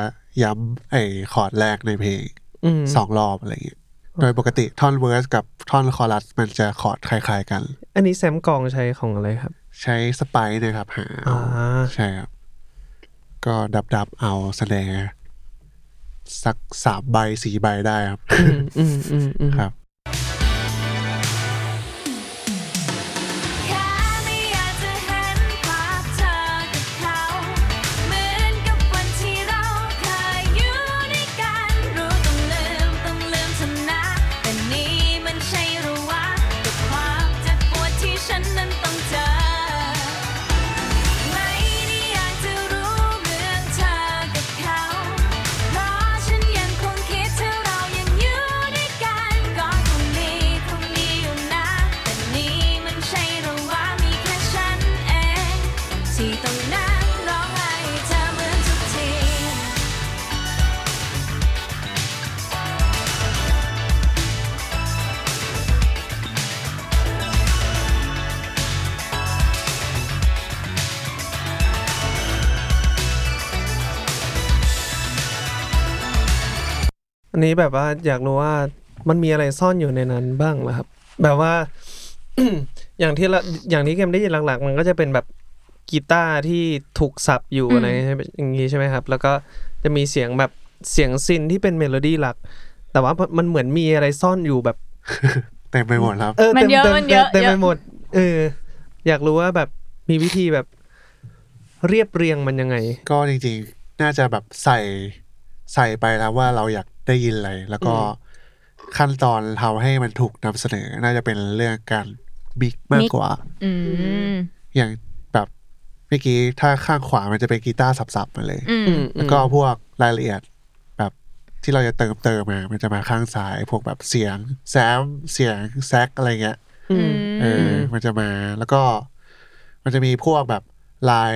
Speaker 3: ย้ำไอ้คอร์ดแรกในเพลง
Speaker 2: อืม
Speaker 3: สองรอบอะไรอย่างเงี้ยโดยปกติท่อน verse กับท่อนคอรัสมันจะคอร์ดคล้ายๆกัน
Speaker 2: อันนี้ sample กลองใช้ของอะไรครับ
Speaker 3: ใช้ Splice นะครับหาเอา
Speaker 2: อ่า
Speaker 3: ใช่ครับ ก็ dub dub ๆเอา snare สักสามใบสี่ใบได้ครับ
Speaker 2: อืมอืมอืมอืม
Speaker 3: ครับ
Speaker 1: อันนี้แบบว่าอยากรู้ว่ามันมีอะ
Speaker 2: ไรซ่อนอยู่ในนั้นบ้างเหรอครับ แบบว่า อย่างที่ละอย่างที่เกมได้ยินหลัก ๆ มันก็จะเป็นแบบกีตาร์ที่ถูกสับอยู่
Speaker 1: อืม
Speaker 2: อะไรใช่ไหมอย่างนี้ใช่ไหมครับ แล้วก็จะมีเสียงแบบเสียง synth ที่เป็นเมโลดี้หลัก แต่ว่ามันเหมือนมีอะไรซ่อนอยู่แบบ
Speaker 3: เต็มไปหมดครับ
Speaker 2: เออ
Speaker 1: มัน
Speaker 2: เต็ม
Speaker 1: เยอะ
Speaker 2: เต็ม
Speaker 1: มันเยอะ
Speaker 2: เต็ม
Speaker 1: เย
Speaker 2: ไป
Speaker 1: อะ
Speaker 2: หมด เออ อยากรู้ว่าแบบมีวิธีแบบเรียบเรียงมันยังไง
Speaker 3: ก็จริงๆ น่าจะแบบใส่ใส่ไปแล้วว่าเราอยาก ได้ยินเลย แล้วก็ขั้นตอนทำให้มันถูกนำเสนอ น่าจะเป็นเรื่องการบิ๊กมากกว่า
Speaker 5: อ
Speaker 3: ย่างแบบเมื่อกี้ถ้าข้างขวามันจะเป็นกีตาร์สับๆมาเลยแล้วก็พวกรายละเอียด แบบที่เราจะเติมเติมมา มันจะมาข้างซ้าย พวกแบบเสียงแซมเสียงแซกอะไรเงี้ยเออ มันจะมาแล้วก็ มันจะมีพวกแบบลาย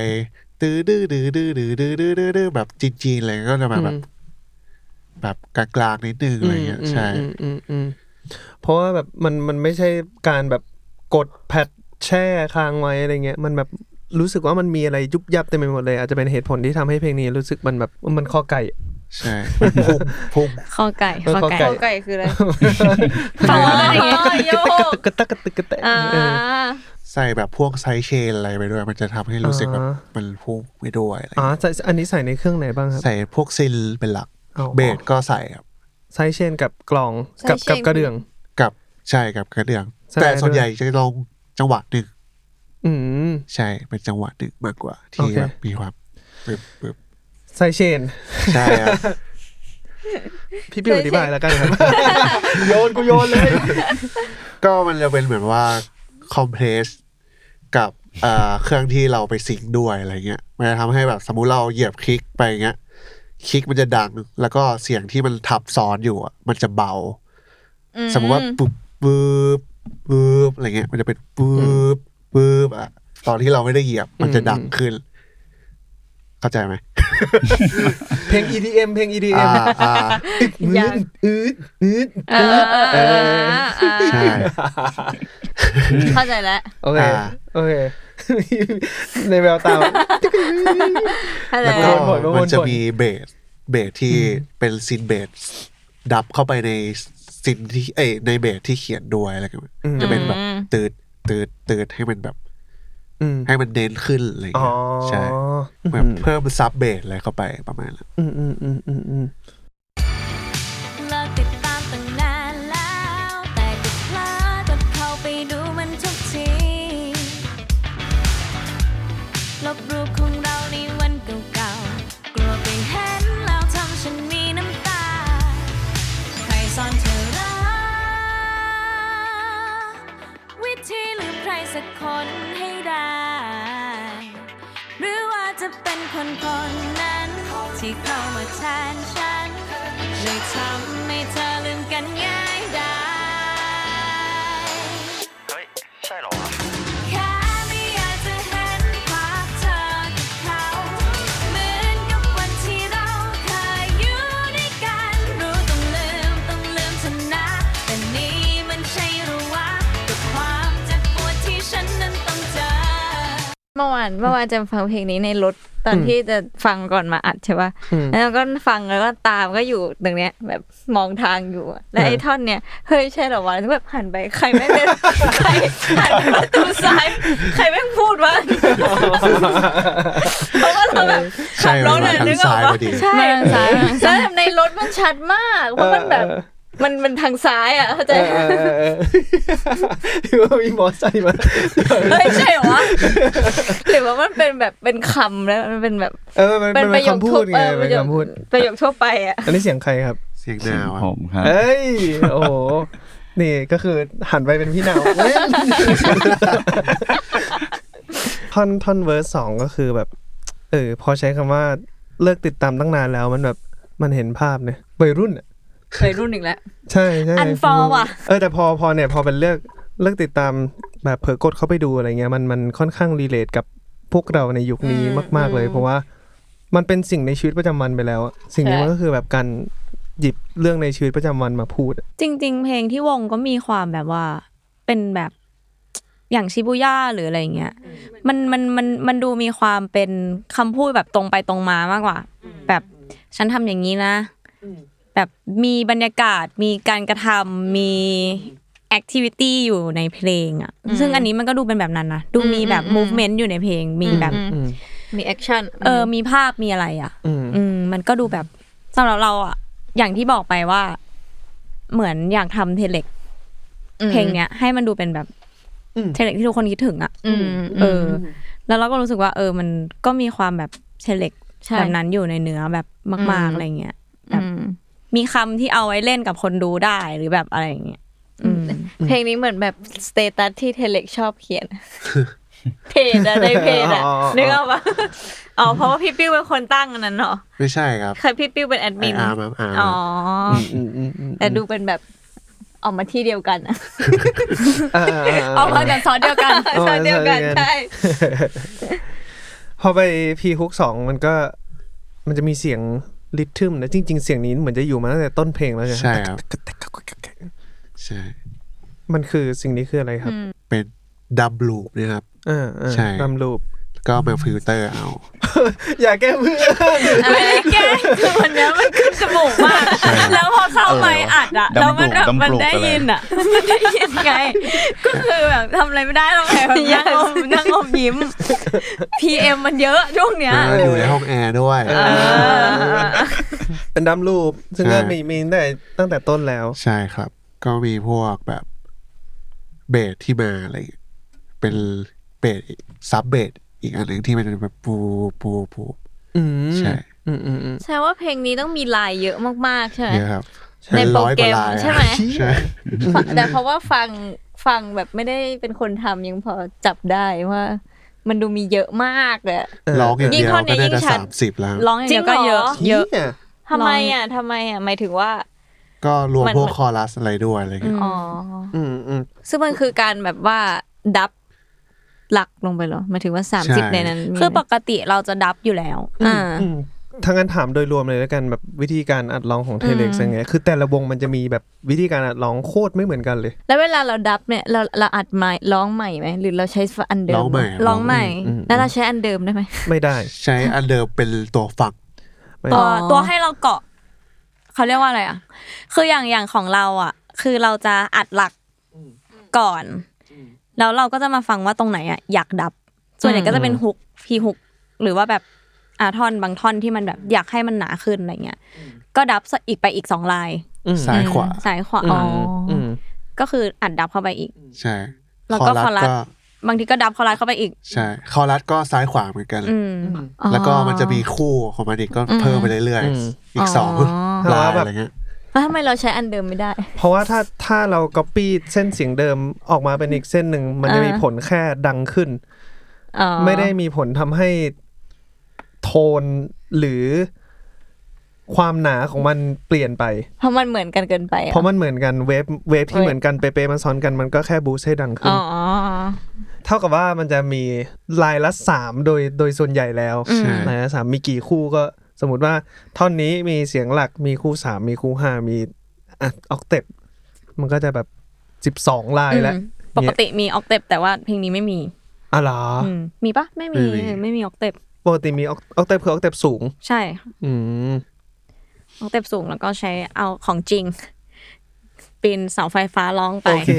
Speaker 3: ตื้อดื้อดื้อดื้อดื้อดื้อดื้อดื้อแบบจีนๆอะไรก็จะมาแบบ แบบกลางๆนิดนึงอะไรเงี้ยใช่
Speaker 2: อืมอืมอืมเพราะว่าแบบมันมันไม่ใช่การแบบกดแพทแช่ค้างไว้อะไรเงี้ย มันแบบรู้สึกว่ามันมีอะไรยุบยับเต็มไปหมดเลย อาจจะเป็นเหตุผลที่ทำให้เพลงนี้รู้สึกมันแบบมันข้อไก่
Speaker 3: ใช่มันพุ่งพุ่ง
Speaker 1: คอไก่
Speaker 2: เออ
Speaker 1: คอ
Speaker 2: คอไก่
Speaker 1: ไก่
Speaker 5: โอไก่คืออะไร
Speaker 1: ฟังแล้วอะไรอย่างเงี้ย
Speaker 5: อ๋อโยก
Speaker 2: กระตักกระตึกกระแตะ
Speaker 5: อ่า
Speaker 2: เออ
Speaker 3: ใส่แบบพวก sidechain อะไรไปด้วย มันจะทำให้รู้สึกแบบ
Speaker 2: อ่า
Speaker 3: มันพุ่งไปด้วยอะไรเงี้ยอ๋อ
Speaker 2: ใส่อันนี้ใส่ในเครื่องไหนบ้างครับ
Speaker 3: ใส่พวกซิลเป็นหลัก
Speaker 2: อ๋อ
Speaker 3: เบสก็ใส่ครับ
Speaker 2: sidechain กับกลองกับ
Speaker 5: sidechain
Speaker 2: กับกระเดื่อง
Speaker 3: กับใช่กับกระเดื่อง
Speaker 2: ใช่
Speaker 3: แต่ด้วย
Speaker 2: ส่วน
Speaker 3: ใหญ่จะลงจังหวะหนึ่ง
Speaker 2: อืม
Speaker 3: ใช่เป็นจังหวะหนึ่งมากกว่า
Speaker 2: โอ
Speaker 3: ที่แบบมีความปึ๊บปึ๊บ
Speaker 2: sidechain
Speaker 3: ใช่ครับ
Speaker 2: พี่ปิวอธิบายแล้วกันครับ โยนกูโยนเลย
Speaker 3: ก็มันจะเป็นเหมือนว่าคอมเพรสกับเอ่อเครื่องที่เราไปซิงค์ด้วยอะไรเงี้ยมันจะทำให้แบบสมมุติเราเหยียบคลิกไปเงี้ย คลิกมันจะดัง แล้วก็เสียงที่มันทับซ้อนอยู่อะมันจะเบา สมมติว่าปุ๊บปุ๊บปุ๊บอะไรเงี้ย มันจะเป็นปุ๊บปุ๊บอะตอนที่เราไม่ได้เหยียบมันจะดังขึ้น เข้าใจไหม
Speaker 2: เพลง EDM เพลง EDM
Speaker 3: อ่าอ่า
Speaker 2: อืดอืดอืด
Speaker 5: เออเออเออเออ
Speaker 3: ใช่
Speaker 5: เข้าใจแล้ว
Speaker 2: โอเค
Speaker 3: อ่า
Speaker 2: โอเค ในแววตา
Speaker 5: เข้าใจ
Speaker 3: แล้ว
Speaker 5: แล้
Speaker 3: ก็
Speaker 5: ว
Speaker 2: บ่นบ่นบ่น
Speaker 3: มันจะมีเบสเบสที่เป็น synth bass dub เข้าไปใน synth ที่เอ้ยในเบสที่เขียนด้วยอะไรกันจะเป็นแบบตืดตืดตืดให้มันแบบ
Speaker 2: อืม
Speaker 3: ให้มันเน้นขึ้นอะไร
Speaker 2: อ๋อ
Speaker 3: เงี้ยใช่แบบเพิ่มซับเบสอะไรเข้าไปประมาณนั้น
Speaker 2: อืมอืมอืมอืม
Speaker 6: สอนเธอรักวิธีลืมใครสักคนให้ได้ หรือว่าจะเป็นคนคนนั้น ที่เข้ามาแทนฉันเลยทำให้เธอลืมกันง่าย
Speaker 5: เมื่อวานเมื่อวานจะฟังเพลงนี้ในรถตอนที่จะฟังก่อนมาอัดใช่ป่ะ
Speaker 2: อืม
Speaker 5: แล้วก็ฟังแล้วก็ตามก็อยู่ตรงเนี้ย แบบมองทางอยู่อะแล้วไอ้ท่อนเนี้ยเฮ้ยใช่เหรอวะแล้วแบบหันไปใครแม่งเดินใครหันไปประตูซ้ายใครแม่งพูดวะเพราะว่าเราแบบ
Speaker 3: ใช่
Speaker 5: ขับร
Speaker 3: มัน
Speaker 5: ถ
Speaker 3: มา
Speaker 5: อะ
Speaker 3: ทาง
Speaker 5: นึกออก
Speaker 3: ซ้าย
Speaker 5: ปะ
Speaker 3: พอดี
Speaker 5: ใช่
Speaker 1: มาทางซ้ายมาทางซ้าย
Speaker 5: แล้วในรถมันชัดมากเพราะมันแบบ มันมันทางซ้ายอะเข้าใจ
Speaker 2: เออเออเออคือว่ามีมอไซค์มา
Speaker 5: เฮ้ยใช่เหรอวะหรือว่ามันเป็นแบบเป็นคำแล้วมันเป็นแบบ
Speaker 2: เออมัน
Speaker 5: เป็
Speaker 2: เป็นน
Speaker 5: ประโยค
Speaker 2: คำพู
Speaker 5: ทั่ว
Speaker 2: ดไง
Speaker 5: เออป
Speaker 2: เป็น
Speaker 5: ระโยค
Speaker 2: คำพูด
Speaker 5: ประโยคทั่วไปอะ
Speaker 2: อันนี้เสียงใครครับ
Speaker 3: เสียงนาวอะ
Speaker 4: ผมครับ
Speaker 2: เอ้ยโอ้โหนี่ก็คือหันไปเป็นพี่หนาวเว้ยท่อนท่อนเวอร์สสองก็คือแบบ เออพอใช้คำว่าเลิกติดตามตั้งนานแล้วมันแบบมันเห็นภาพเนี่ยวัยรุ่นอะ
Speaker 1: เคยรุ่นอีกแล้ว
Speaker 2: ใช่ใช่
Speaker 1: Unfollow ว่ะ
Speaker 2: เออแต่พอพอเนี่ยพอเป็นเลือกเลือกติดตามแบบเผลอกดเข้าไปดูอะไรเงี้ยมันมันค่อนข้างรีเลทกับพวกเราในยุคนี้มาก ๆ เลย เพราะว่ามันเป็นสิ่งในชีวิตประจำวันไปแล้วอะสิ่งนี้มันก็คือแบบการหยิบเรื่องในชีวิตประจำวันมาพูดอะ
Speaker 1: จริง ๆ เพลงที่วงก็มีความแบบว่าเป็นแบบอย่างชิบูย่าหรืออะไรเงี้ยมันมันมันมันดูมีความเป็นคำพูดแบบตรงไปตรงมามากกว่า แบบฉันทำอย่างนี้นะ แบบมีบรรยากาศมีการกระทำมี activity อยู่ในเพลงอะซึ่งอันนี้มันก็ดูเป็นแบบนั้นนะดูมีแบบ movement อยู่ในเพลง มีแบบ
Speaker 2: อืม
Speaker 5: มี action
Speaker 1: เออมีภาพมีอะไรอะ
Speaker 2: อืม
Speaker 1: อืมมันก็ดูแบบสำหรับเราอะอย่างที่บอกไปว่า เหมือนอยากทำเทเล็กเพลงเนี้ย ให้มันดูเป็นแบบ
Speaker 2: อืม
Speaker 1: เทเล็กที่ทุกคนคิดถึงอะ
Speaker 5: อืม
Speaker 1: เออ แล้วเราก็รู้สึกว่า เออ มันก็มีความแบบเทเล็ก
Speaker 5: ใช่
Speaker 1: แบบนั้นอยู่ในเนื้อแบบมาก ๆอะไรเงี้ยแบบ
Speaker 5: อื ม
Speaker 1: มีคำที่เอาไว้เล่นกับคนดูได้หรือแบบอะไรอย่างเงี้ยอืม
Speaker 5: เพลงนี้เหมือนแบบ status ที่เทเล็กชอบเขียนเพจอะในเพจอะ
Speaker 2: อ๋ออ๋อ
Speaker 5: นึกออกปะอ๋อเพราะว่าพี่ปิ้วเป็นคนตั้งอันนั้นเหรอ
Speaker 3: ไม่ใช่ครับ
Speaker 5: เคยพี่ปิ้วเป็นแอด
Speaker 3: ไอ
Speaker 5: มิน
Speaker 3: อาร์มครับอาร์ม
Speaker 5: อ๋ออ
Speaker 2: อืมอืมอืม
Speaker 5: แต่ดูเป็นแบบออกมาที่เดียวกันอะ
Speaker 2: อ่าอ่าอ่า
Speaker 1: เอามาจากซอสเดียวกัน
Speaker 2: อ๋อ
Speaker 5: ซอยเดียวกัน
Speaker 2: ซอยเดียวกัน
Speaker 5: ใช่
Speaker 2: พอไป pre-hook สองมันก็ มันจะมีเสียง rhythm นะจริง ๆ เสียงนี้เหมือนจะอยู่มาตั้งแต่ต้นเพลงแล้วใช่ไหม
Speaker 3: ใช่ครับใช่
Speaker 2: มันคือสิ่งนี้คืออะไรครับ
Speaker 3: เป็น drum loop นะครับ
Speaker 2: อ่าอ่า
Speaker 3: ใช่
Speaker 2: drum loop
Speaker 3: ก็มาฟิลเตอร์เอา
Speaker 2: อย่าแก้เพื่อน
Speaker 1: ไม่ได้แก้คือวันเนี้ยมันขึ้นจมูกมาก แล้วพอเข้าไมค์อัดอะ
Speaker 4: เออ
Speaker 1: แล้วมันแบบ
Speaker 4: ดำปลุก
Speaker 1: มันได้
Speaker 4: ดำปลุก
Speaker 1: ยินอะมันได้ยินไง ก็คือแบบทำอะไรไม่ได้หรอกแค่แบบนั่งอมนั่งอมยิ้ม PM มันเยอะช่วงเนี้ย
Speaker 3: อ่าอยู่ในห้องแอร์ด้วย
Speaker 2: เป็นดำรูป ซึ่งก็
Speaker 3: ใช่
Speaker 2: มีมีตั้งแต่ตั้งแต่ต้นแล้ว
Speaker 3: ใช่ครับ ก็มีพวกแบบเบสที่มาอะไรอย่างเงี้ยเป็นเบสซับเบส อีกอันหนึ่งที่มันเป็นแบบปูปูปู
Speaker 2: อืม
Speaker 3: ใช่
Speaker 2: อืมอืมอืม
Speaker 5: แสดงว่าเพลงนี้ต้องมีลายเยอะมากๆใช่ไหม
Speaker 3: เยอะครับ
Speaker 5: ในโปรแกรม
Speaker 3: อยว่าลายอะ
Speaker 5: ใช่ไหม
Speaker 3: ใช่
Speaker 5: ฟังแต่เพราะว่าฟังฟังแบบไม่ได้เป็นคนทำยังพอจับได้ว่า มันดูมีเยอะมากเลยอะ
Speaker 3: ร้องอย่าง
Speaker 5: ยิ่
Speaker 3: เดี
Speaker 5: ง
Speaker 3: ยว
Speaker 5: ท่อนเนี้
Speaker 3: ก็
Speaker 5: ย
Speaker 3: น่า
Speaker 5: ยิ่
Speaker 3: จะ
Speaker 5: งชัด
Speaker 3: สามสิบแล้ว
Speaker 1: ร้องอย่างเดียวก็เยอะ
Speaker 5: จริงเหรอ
Speaker 1: เยอะ
Speaker 2: เนี่ย
Speaker 5: ทำไมอะทำไมอะหมายถึงว่า
Speaker 3: ก็รวม
Speaker 5: มัน
Speaker 3: พวกคอรัสอะไรด้วยอะไรเงี้ย
Speaker 5: อ๋อ
Speaker 2: อืมอืม
Speaker 5: ซึ่งมันคือการแบบว่าดับ หลักลงไปเหรอหมายถึงว่าสามสิบในนั้นมี
Speaker 1: คือปกติเราจะดับอยู่แล้ว
Speaker 5: อ่า
Speaker 2: อืมถ้างั้นถามโดยรวมเลยแล้วกันแบบวิธีการอัดร้องของเทเล็กซ์ยังไงคือแต่ละวงมันจะมีแบบวิธีการอัดร้องโคตรไม่เหมือนกันเลย
Speaker 5: แล้วเวลาเราดับเนี่ยเราเราอัดใหม่ร้องใหม่ไหมหรือเราใช้อันเดิม
Speaker 3: ร้องใหม่
Speaker 1: ร้องใหม่
Speaker 2: อืม
Speaker 5: แล้วเราใช้อันเดิมได้ไหม
Speaker 2: ไม่ได้
Speaker 3: ใช้อันเดิมเป็นตัวฟัง
Speaker 2: ไม่
Speaker 1: ตัว
Speaker 5: อ๋อ
Speaker 1: ตัวให้เราเกาะเขาเรียกว่าอะไรอะคืออย่างอย่างของเราอะ คือเราจะอัดหลักก่อน แล้วเราก็จะมาฟังว่าตรงไหนอะอยากดับ ส่วนใหญ่ก็จะเป็นฮุกพีฮุกหรือว่าแบบอาท่อนบางท่อนที่มันแบบอยากให้มันหนาขึ้นอะไรเงี้ย ก็ดับอีกไปอีกสองลาย
Speaker 2: อืม
Speaker 3: ซ้ายขวา
Speaker 1: ซ้ายขวา
Speaker 2: อื
Speaker 1: อ๋อ
Speaker 2: ม
Speaker 1: อ
Speaker 2: อืม
Speaker 1: ก็คืออัดดับเข้าไปอีก
Speaker 3: ใช่
Speaker 1: แล้วก็คอรัส
Speaker 3: ก็
Speaker 1: บางทีก็ดับคอรัสเข้าไปอีก
Speaker 3: ใช่ คอรัสก็ซ้ายขวาเหมือนกัน
Speaker 1: อืม
Speaker 3: แล้วก็มันจะมีคู่ของมันอีกก็เพิ่มไปเรื่อย
Speaker 2: อืม
Speaker 3: ๆอีกสอง
Speaker 2: แต่
Speaker 3: ลา
Speaker 2: ว่ายแบบ
Speaker 3: อะไรเงี้ย
Speaker 5: แล้วทำไมเราใช้อันเดิมไม่ได้
Speaker 2: เพราะว่าถ้าถ้าเรา copy เส้นเสียงเดิมออกมาเป็นอีกเส้นหนึ่งมันจะมี
Speaker 5: อ่า
Speaker 2: ผลแค่ดังขึ้น
Speaker 5: อ๋อ
Speaker 2: ไม่ได้มีผลทำให้โทนหรือความหนาของมันเปลี่ยนไป
Speaker 5: เพราะมันเหมือนกันเกินไปอ
Speaker 2: เพราะมันเหมือนกันเวฟเวฟที่
Speaker 5: เวฟ
Speaker 2: เหมือนกันเป๊ะๆมันซ้อนกันมันก็แค่บูสต์ให้ดังขึ้น
Speaker 5: อ๋อ
Speaker 2: เท่ากับว่ามันจะมีลายละสามโดยโดยส่วนใหญ่แล้ว
Speaker 3: ใช่
Speaker 2: ลายละสามมีกี่คู่ก็ สมมติว่าท่อนนี้มีเสียงหลักมีคู่สามมีคู่ห้ามีอะออกเต็ปมันก็จะแบบสิบสองลายแล้ว
Speaker 1: อืมปกติมีออกเตปแต่ว่าเพลงนี้ไม่มี
Speaker 2: อ๋อเหรอ
Speaker 1: อืมมีปะไม่มี
Speaker 3: ไม่มี
Speaker 1: เออไม่มีออกเตป
Speaker 2: ปกติมีออกเต็ปคือออกเต็ปสูง
Speaker 1: ใช่ค่ะ
Speaker 2: อืม
Speaker 1: ออกเตปสูงแล้วก็ใช้เอาของจริงปีนเสาไฟฟ้าร้องไป
Speaker 2: โอเค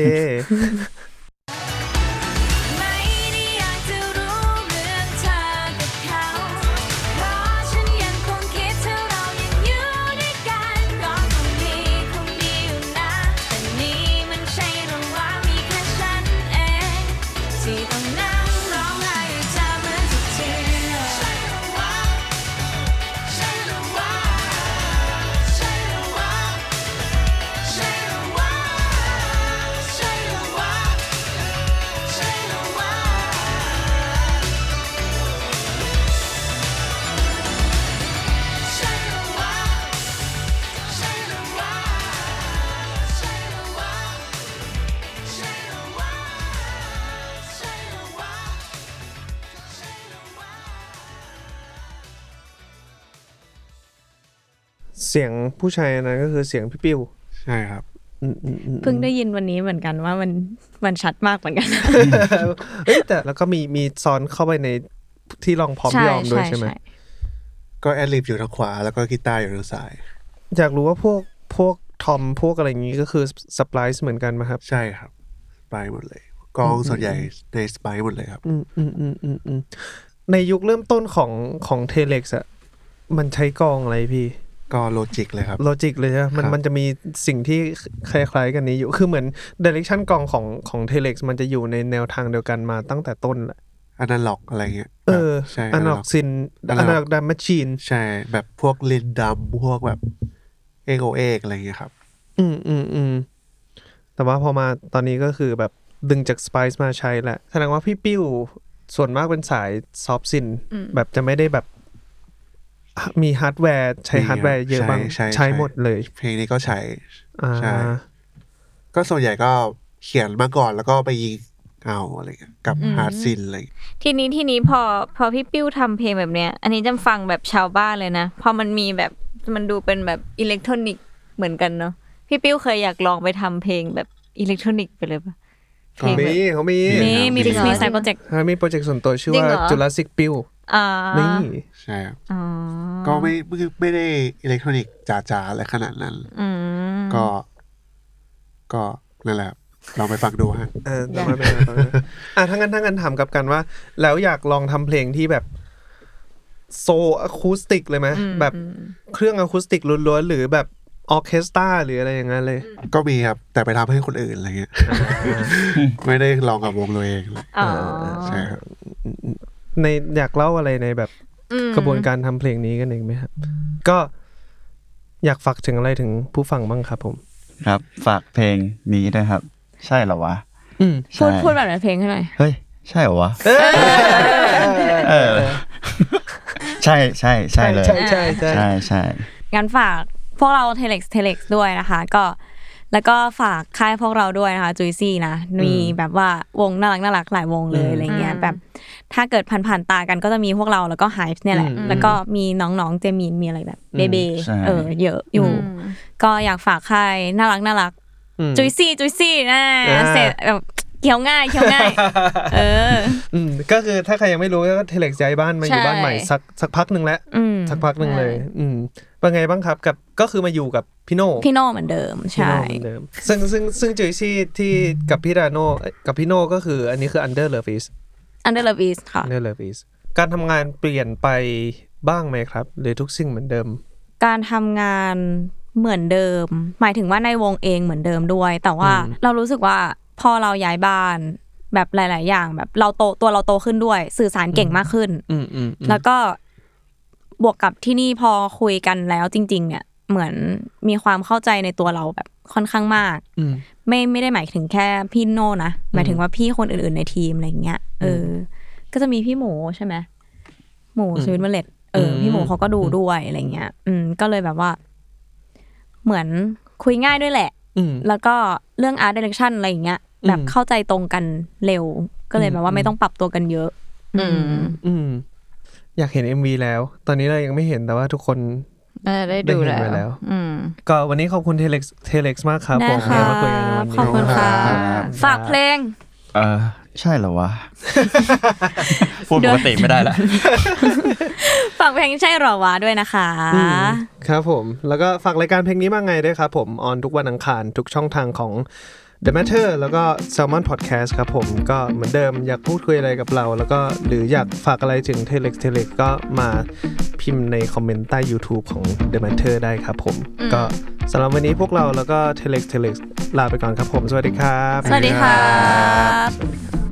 Speaker 2: สียงผู้ชายอันนั้นก็คือเสียงพี่ปิ้ว
Speaker 3: ใช่ครับ
Speaker 2: อืมอืมอืม
Speaker 1: เพิ่งได้ยินวันนี้เหมือนกันว่ามันมันชัดมากเหมือนกัน
Speaker 2: เอ้ยแต่แล้วก็มีมีซ้อนเข้าไปในที่ลองพร้อมยอมด้วยใช่ไหม
Speaker 3: ก็ ad-lib อยู่ทางขวา แล้วก็กีตาร์อยู่ทางซ้าย
Speaker 2: อยากรู้ว่าพวกพวกทอมพวกอะไรอย่างนี้ก็คือ Splice เหมือนกันไหมครับ
Speaker 3: ใช่ครับ Splice หมดเลยกลองส่วนใหญ่ในสไปหมดเลยครับ
Speaker 2: อืมอืมอืมอืมอืมในยุคเริ่มต้นของของเทเล็กซ์อะมันใช้กลองอะไรพี่
Speaker 3: ก็ Logic เลยครับ
Speaker 2: Logic เลยใช่ไหมมัน
Speaker 3: ครับ
Speaker 2: มันจะมีสิ่งที่คล้ายๆกันนี้อยู่ คือเหมือน direction กลองของของเทเล็กซ์มันจะอยู่ในแนวทางเดียวกันมาตั้งแต่ต้นแหละ
Speaker 3: อนาล็อกอะไรเงี้ย
Speaker 2: เออ
Speaker 3: ใช่
Speaker 2: อันออกซินอัน
Speaker 3: analog
Speaker 2: ออก drum machine
Speaker 3: ใช่ แบบพวก LinnDrum พวกแบบเอกโอเอกอะไรเงี้ยครับ
Speaker 2: อืมอืมอืมแต่ว่าพอมาตอนนี้ก็คือแบบดึงจาก Splice มาใช้แหละ แสดงว่าพี่ปิ้วส่วนมากเป็นสาย soft synth แบบจะไม่ได้แบบ มีฮาร์ดแวร์ใช้
Speaker 3: มี
Speaker 2: ฮาร์ดแวร์เยอะบ้าง
Speaker 3: ใช่ใช่
Speaker 2: ใช้หมดเลย
Speaker 3: เพลงนี้ก็ใช้
Speaker 2: อ่า
Speaker 3: ใช่ก็ส่วนใหญ่ก็เขียนมาก่อนแล้วก็ไปยิงเอาอะไรเงี้ยกับ hard synthอะไรเงี้ย
Speaker 5: ทีนี้ทีนี้พอพอพี่ปิ้วทำเพลงแบบเนี้ย อันนี้จำฟังแบบชาวบ้านเลยนะพอมันมีแบบมันดูเป็นแบบอิเล็กทรอนิกส์เหมือนกันเนาะพี่ปิ้วเคยอยากลองไปทำเพลงแบบอิเล็กทรอนิกส์ไปเลยปะเพลง
Speaker 2: มี
Speaker 5: แบบ
Speaker 2: เขามี
Speaker 1: มีมี
Speaker 5: จริงเหรอ
Speaker 1: มี side project เขา
Speaker 2: มี project ส่วนตัวชื่อ
Speaker 5: จริง
Speaker 2: ว่า
Speaker 5: เหรอ
Speaker 2: จุลศิกปิ้ว
Speaker 5: อ่า
Speaker 2: นี่
Speaker 3: ใช่ครับ
Speaker 5: อ๋อ
Speaker 3: ก็ไม่ไม่ไม่ได้อิเล็กทรอนิกส์จ๋าๆอะไรขนาดนั้น
Speaker 5: อืม
Speaker 3: ก็ ก็นั่นแหละครับลองไปฟังดูฮะ
Speaker 2: เออแต่ว่าไม่เป็นไรอะถ้างั้นถ้างั้นถามกลับกันว่า แล้วอยากลองทำเพลงที่แบบโซอะคูสติกเลยไหมแบบเครื่องอะคูสติกล้วนๆหรือแบบออร์เคสตราหรืออะไรอย่างนั้นเลย
Speaker 3: ก็มีครับ แต่ไปทำให้คนอื่นอะไรเงี้ยไม่ได้ลองกับวงตัวเองเลย
Speaker 5: อ๋อ
Speaker 3: ใช่ครับ
Speaker 2: ในอยากเล่าอะไรในแบบ
Speaker 5: อืม
Speaker 2: กระบวนการทำเพลงนี้กันเองไหมครับ ก็อยากฝากถึงอะไรถึงผู้ฟังบ้างครับผม
Speaker 4: ครับ ฝากเพลงนี้ด้วยครับ ใช่เหรอวะ
Speaker 2: อืม
Speaker 1: พูด
Speaker 4: ใช่
Speaker 1: พูดแบบในเพลงให้หน่อย
Speaker 4: เฮ้ยใช่เหรอวะเออใช่ใช่ใช่เลย
Speaker 2: ใช่ใช่ใช่
Speaker 4: ใช่ใช่
Speaker 1: งั้นฝากพวกเรา Telex Telex ด้วยนะคะ ก็ แล้วก็ฝากค่ายพวกเราด้วยนะคะจุยซี่นะมีแบบว่าวงน่ารักน่ารักหลายวงเลยอะไรเงี้ย
Speaker 5: อืม
Speaker 1: แบบ ถ้าเกิดผ่านผ่านๆตากันก็จะมีพวกเราแล้วก็ไฮฟ์เนี่ยแหละ
Speaker 2: อืม
Speaker 1: แล้วก็มีน้องๆเจมีนมีอะไรแบบเบเบ
Speaker 4: ใช่
Speaker 1: เออเยอะอยู่
Speaker 5: อืม
Speaker 1: ก็อยากฝากค่ายน่ารักน่ารัก
Speaker 2: อืม
Speaker 1: จุยซี่จุยซี่นะ
Speaker 2: อ่า
Speaker 1: เสร็จแบบเคี้ยวง่ายเคี้ยวง่าย เออ
Speaker 2: อืมก็คือถ้าใครยังไม่รู้ก็เทเล็กย้ายบ้านมาอยู่
Speaker 1: ใช่
Speaker 2: บ้านใหม่สักสักพักหนึ่งแล้ว
Speaker 1: อืม
Speaker 2: สักพักหนึ่งเลย อืมเป็นไงบ้างครับกับก็คือมาอยู่กับพี่โน่
Speaker 1: พี่โน่เหมือนเดิม
Speaker 2: พี่
Speaker 1: ใช่
Speaker 2: โน่เหมือนเดิมซึ่งซึ่งซึ่งจุยซี่ที่กับพี่ดาโน่กับพี่โน่ก็คืออันนี้คือ under love is
Speaker 1: Under Love Is ค่ะ
Speaker 2: under love is การทำงานเปลี่ยนไปบ้างไหมครับ หรือทุกสิ่งเหมือนเดิม
Speaker 1: การทำงานเหมือนเดิม หมายถึงว่าในวงเองเหมือนเดิมด้วย แต่ว่า
Speaker 2: อืม
Speaker 1: เรารู้สึกว่า พอเราย้ายบ้านแบบหลาย ๆ อย่าง แบบเราโตตัวเราโตขึ้นด้วย สื่อสารเก่งมากขึ้น
Speaker 2: อืมอืมอืม
Speaker 1: แล้วก็บวกกับที่นี่พอคุยกันแล้วจริง ๆ เนี่ย เหมือนมีความเข้าใจในตัวเราแบบค่อนข้างมาก
Speaker 2: อืม
Speaker 1: ไม่ไม่ได้หมายถึงแค่พี่โน่นะหมายถึงว่าพี่คนอื่น ๆ ในทีมอะไรเงี้ยเอออก็จะมีพี่หมูใช่ไหมหมูสวิตเมล็ดเอออ
Speaker 2: ม
Speaker 1: พี่หมูเขาก็ดูด้วยอะไรเงี้ย อืม ก็เลยแบบว่า เหมือนคุยง่ายด้วยแหละ
Speaker 2: อืม
Speaker 1: แล้วก็เรื่อง art direction อะไรอย่างเงี้ยแบบ
Speaker 2: อืม
Speaker 1: เข้าใจตรงกันเร็ว ก็เลยแบบว่า
Speaker 2: อืม
Speaker 1: ไม่ต้องปรับตัวกันเยอะ
Speaker 5: อืม
Speaker 2: อืมอยากเห็น MV แล้ว ตอนนี้เรายังไม่เห็นแต่ว่าทุกคน
Speaker 5: น่าจะได้ดู
Speaker 2: ได้เห็น
Speaker 5: แล้ว
Speaker 2: ไปแล้ว
Speaker 5: อืม
Speaker 2: ก็วันนี้ขอบคุณเทเล็กเทเล็กมากครับ
Speaker 1: ได้
Speaker 2: ผม
Speaker 1: ค่ะ
Speaker 2: ที่มาคุยกันในวันนี้
Speaker 1: ขอบคุณค่ะ
Speaker 4: ครับ
Speaker 1: ฝากเพลง
Speaker 4: เออ ใช่เหรอวะ พูดปกติไม่ได้ละ
Speaker 1: ฝากเพลงใช่หรอวะด้วยนะคะ
Speaker 2: อืมครับผม แล้วก็ฝากรายการเพลงนี้มาไงด้วยครับผม ออนทุกวันอังคารทุกช่องทางของ The Matter แล้วก็ Salmon Podcast ครับผม ก็เหมือนเดิมอยากพูดคุยอะไรกับเรา แล้วก็หรืออยากฝากอะไรถึง Telex Telex ก็มาพิมพ์ในคอมเมนต์ใต้ YouTube ของ The Matter ได้ครับผม ก็สำหรับวันนี้พวกเราแล้วก็ Telex Telex ลาไปก่อนครับผม สวัสดีครับ
Speaker 1: สวัสดีครับ